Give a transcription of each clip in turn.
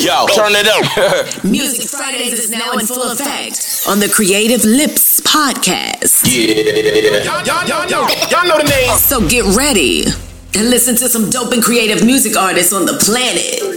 Yo, turn it up. Music Fridays is now in full effect on the Creative Lips podcast. Yeah. Y'all, y'all, y'all, y'all know the name. So get ready and listen to some dope and creative music artists on the planet.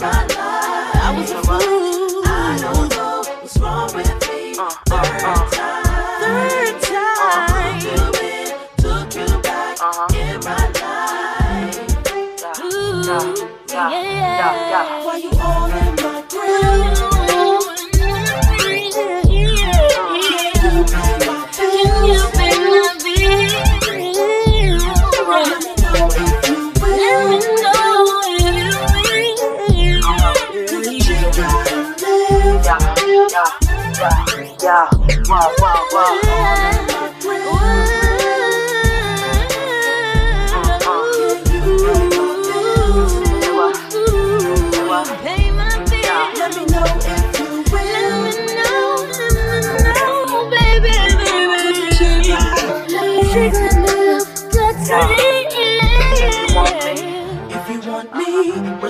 I was a fool. Will.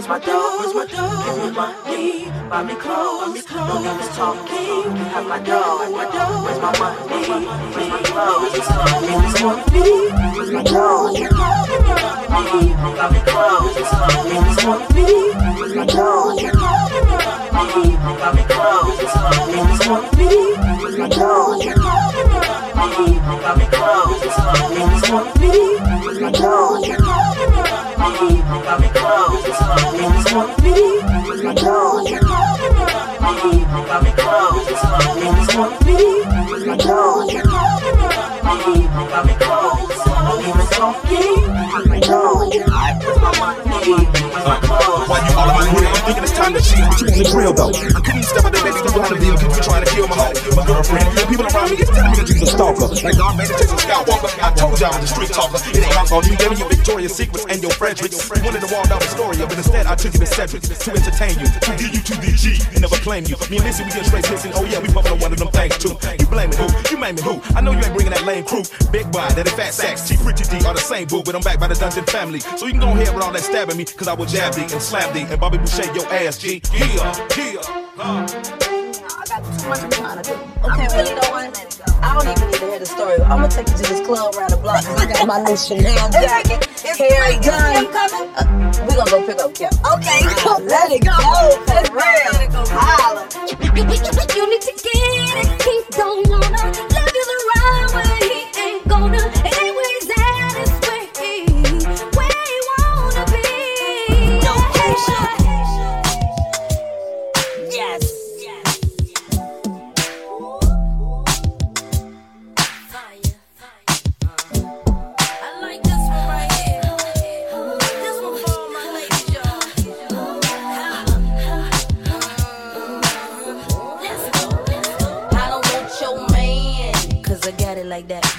Where's my dough? Where's my you want me, clothes. Buy me clothes. No use talking. Have my dough. Have my dough. Where's my money? Where's my clothes? If you want me, where's my you want me, buy me clothes. If you want me, where's my you want me, buy me clothes. If you want me, where's my you want me, buy me clothes. If you want me, where's my dough? If you want me, buy me clothes. If you want me, dough? If you want me, you want me, where's my dough? If you want me, me you want me? Where's my clothes? Why you all my grill? I'm thinking it's time to cheat. You on the grill though. I step out the bed to behind the because you trying to kill my hoe, my girlfriend. The people around me is telling me that you's a stalker. Like God made it Jason Skywalker. I told y'all I was a street talker. It ain't my fault. You gave me your Victoria's Secrets and your Fredericks. Wanted to walk down the story, but instead I took you to Cedric's to entertain you, to give you to the G never claim you. Me and Missy, we get straight pissing. Oh yeah, we puffin' on one of them things too. You blaming who? You blaming who? I know you ain't bringing that lame crew. Big boy, that fat sacks, Chief Richie D are the same boo, but I'm back by the Dungeon family. So you can go ahead with all that stabbing me, cause I will jab thee and slap thee and Bobby Boucher your ass, G. Yeah, yeah. Uh. Okay, well, you know what? I don't even need to hear the story. I'm gonna take you to this club around the block. I got my new Chanel jacket, hair done. Uh, we gonna go pick up Kim. Okay, let it go. For real. Holla. You need to get it. He don't wanna love you the right way. He ain't gonna. It ain't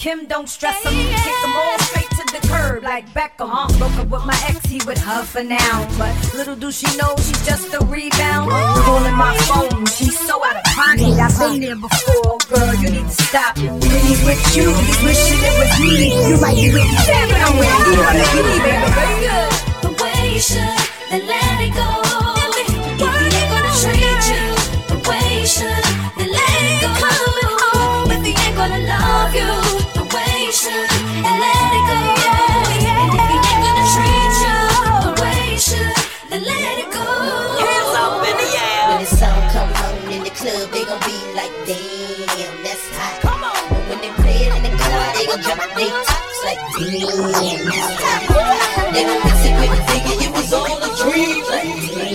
Kim, don't stress him. Kick them all straight to the curb like Beckham. Uh, broke up with my ex, he with her for now. But little do she know she's just a rebound. Calling my phone, she's so out of pocket. I've been there before, girl, you need to stop. Really with you, he's wishing it was me. You might be with me, but I'm with you. I'm with you, baby, baby. The way you should. They don't mix it with it was all a dream.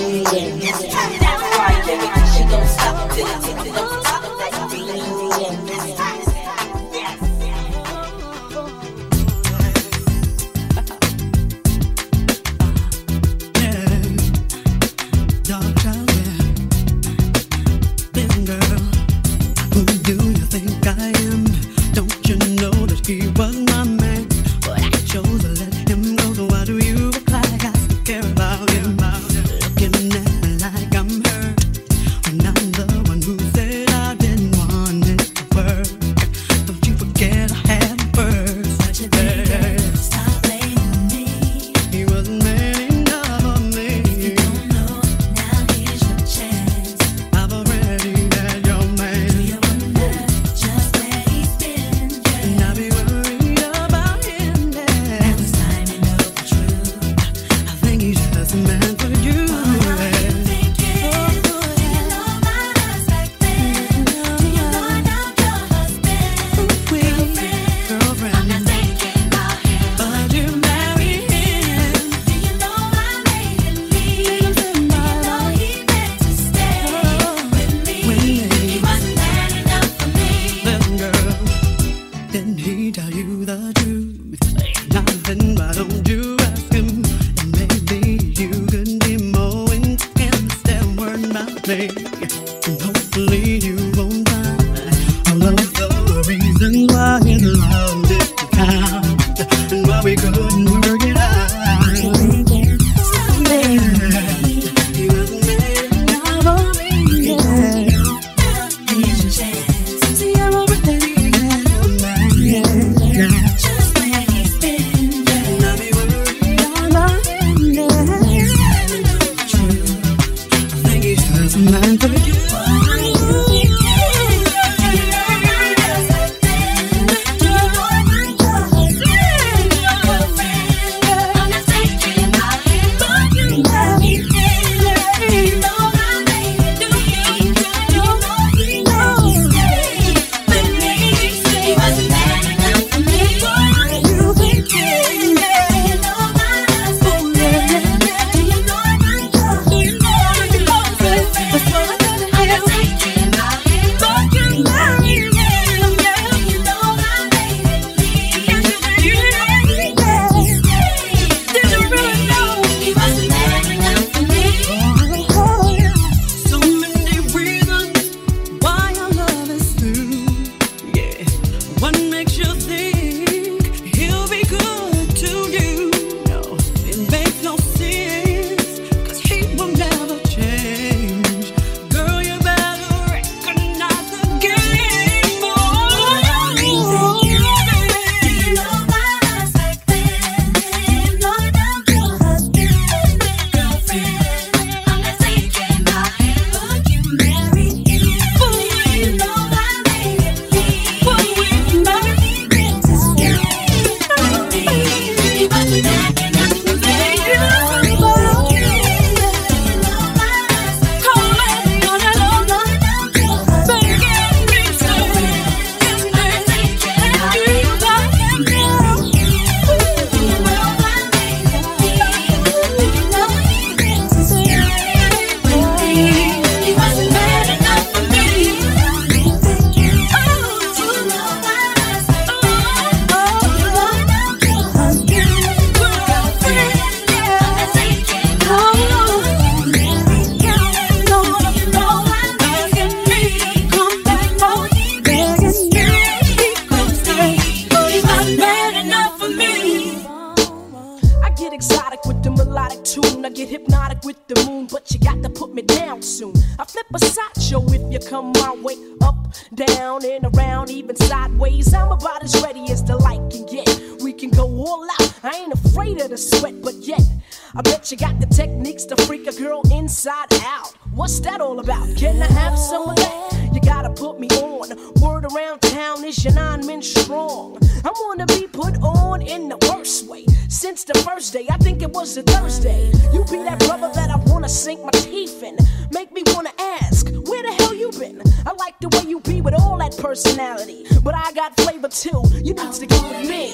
Techniques to freak a girl inside out. What's that all about? Can I have some of that? You gotta put me on. Word around town is your nine men strong. I wanna be put on in the worst way. Since the first day, I think it was a Thursday. You be that brother that I wanna sink my teeth in. Make me wanna ask, where the hell you been? I like the way you be with all that personality. But I got flavor too. You need to get with me.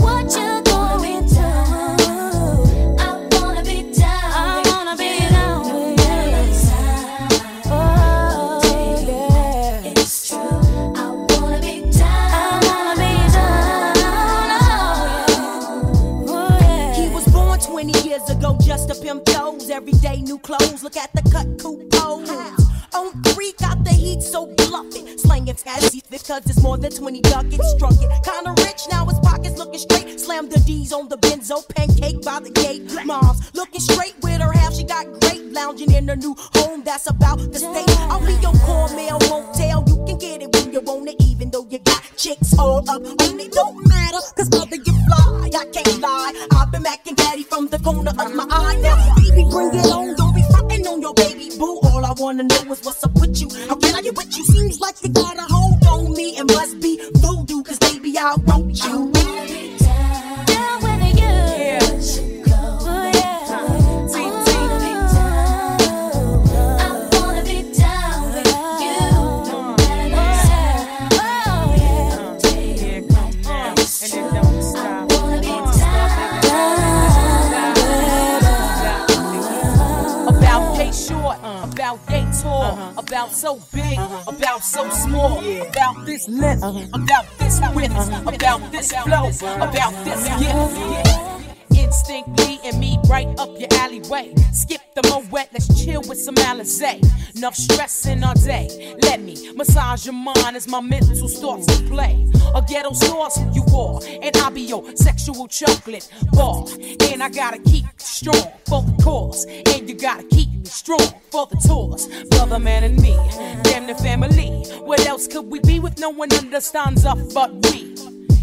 What you clothes. Look at the cut coupe pose. On three, got the heat so bluffing. Slanging fancy because it's more than 20 ducats. Struck it. Kinda rich, now his pockets looking straight. Slam the D's on the benzo. Pancake by the gate. Mom's looking straight with her half. She got great. Lounging in her new home that's about the state. I'll be your cornmeal, won't tell. You can get it when you want it, even though you got chicks all up on it. Don't matter, cause mother, you fly. I can't lie. I've been macking daddy from the corner of my eye. Now, baby, bring it on. Don't boo. All I wanna know is what's up with you. How can I get with you? Seems like you got a hold on me. and must be voodoo, cause baby, I want you. Down with you. Oh, about they tall, uh-huh. about so big, uh-huh. about so small, about this length, uh-huh. about this width, about this flow, about this gift. Instinct leading me right up your alleyway. Skip the moet, let's chill with some Alizé. Enough stressing all day. Let me massage your mind as my mental starts to play. A ghetto sauce you are, and I'll be your sexual chocolate bar. And I gotta keep strong for the cause, and you gotta keep me strong for the tours. Brother, man, and me, damn the family. What else could we be with no one understands us but we?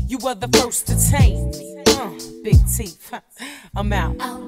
You were the first to tame me. Uh, big teeth, I'm out. Oh,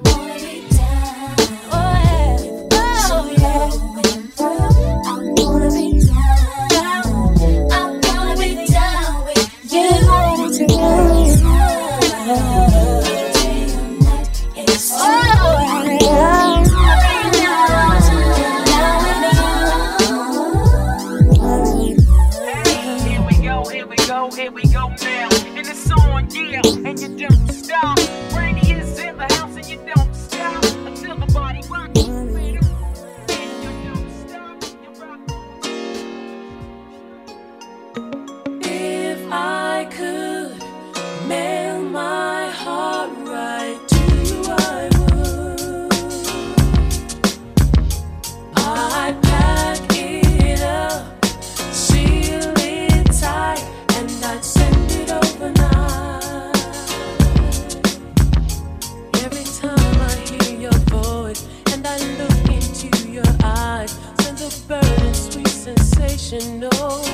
sensation.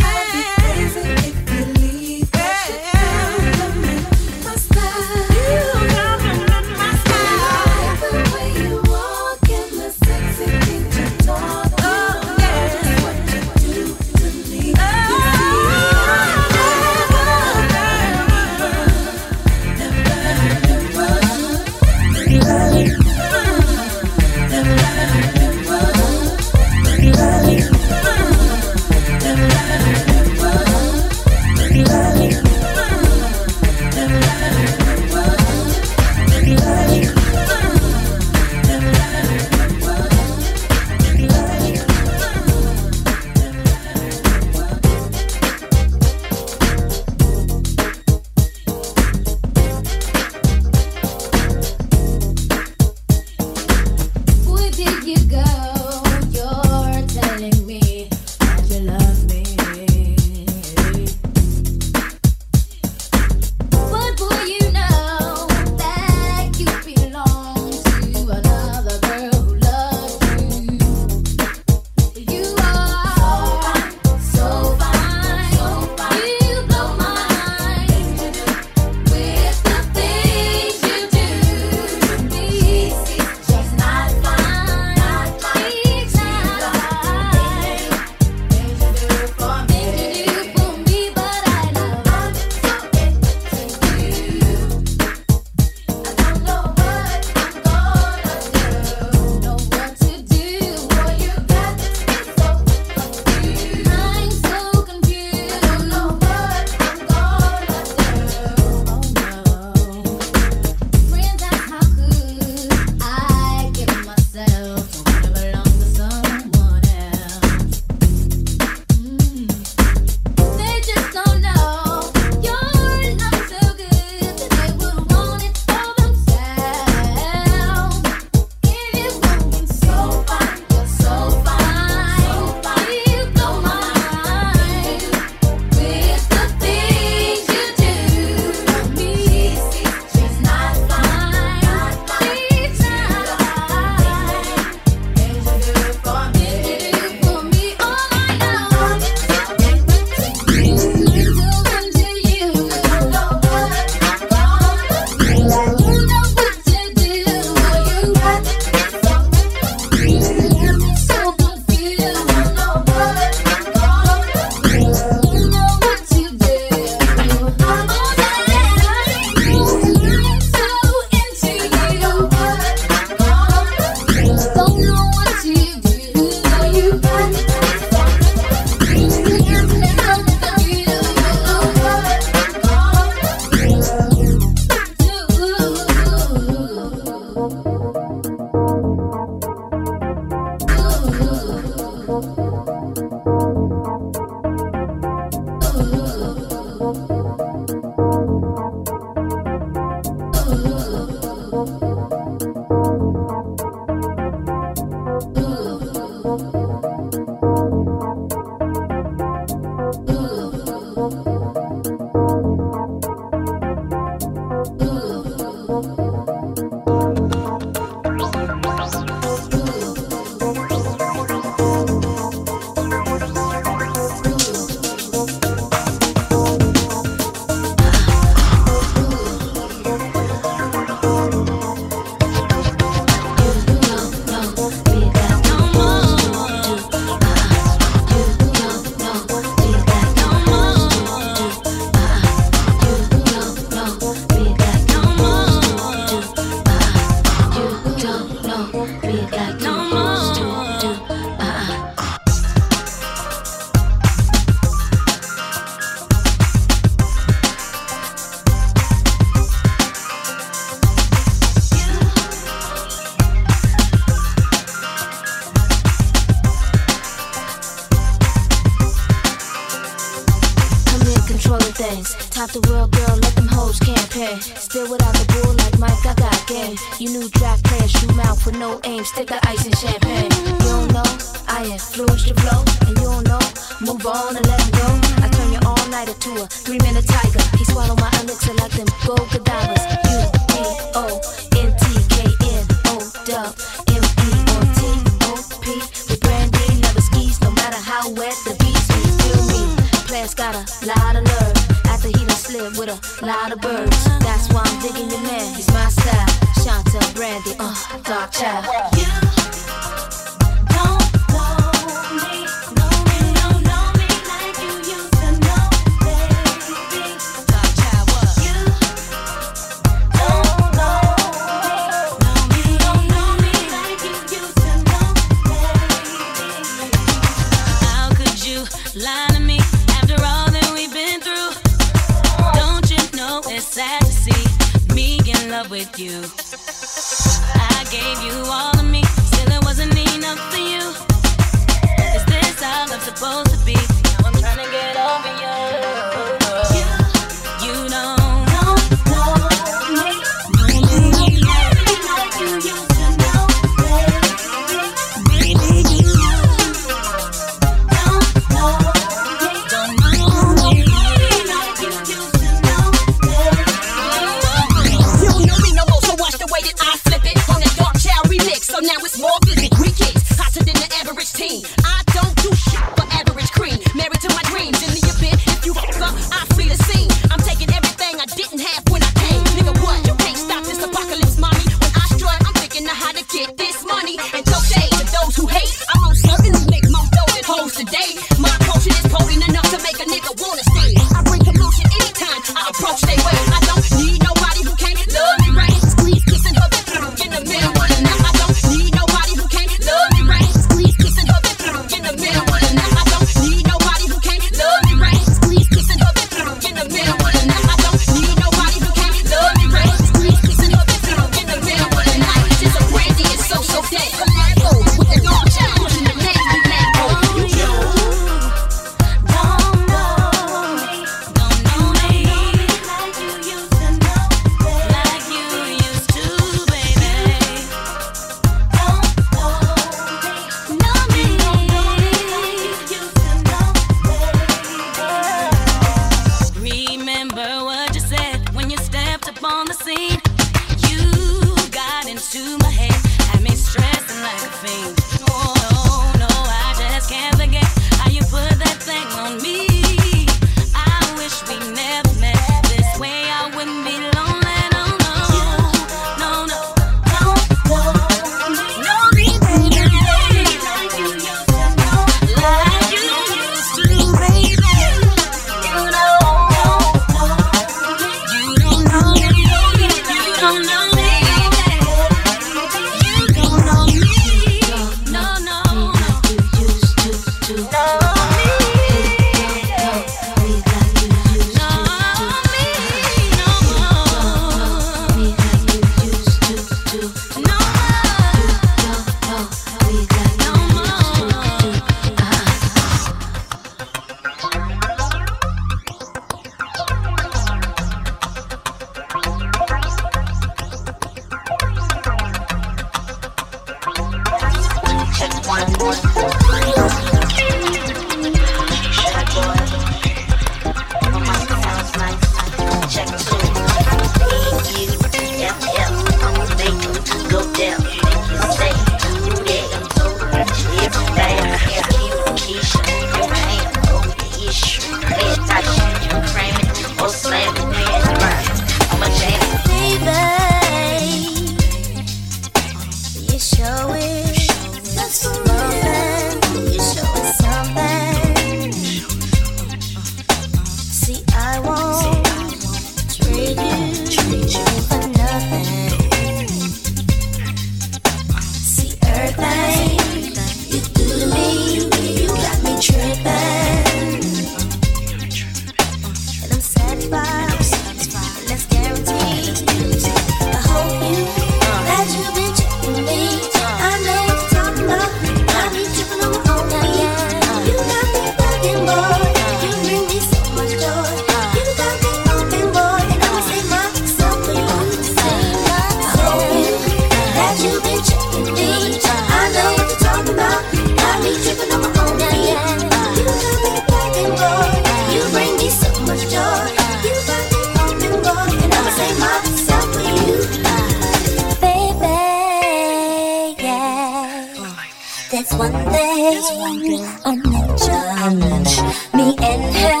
one thing, a mention, me and her.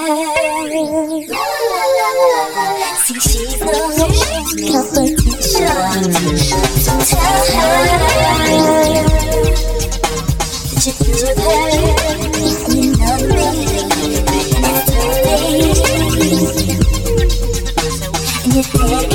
La la la See, she's no competition, so tell her that her. You me.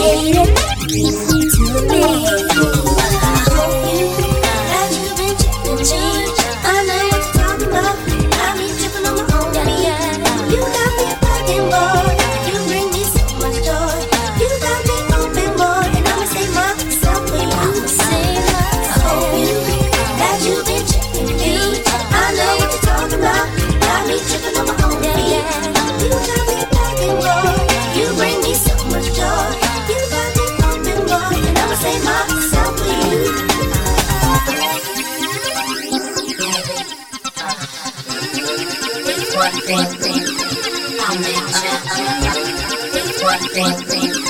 What thing?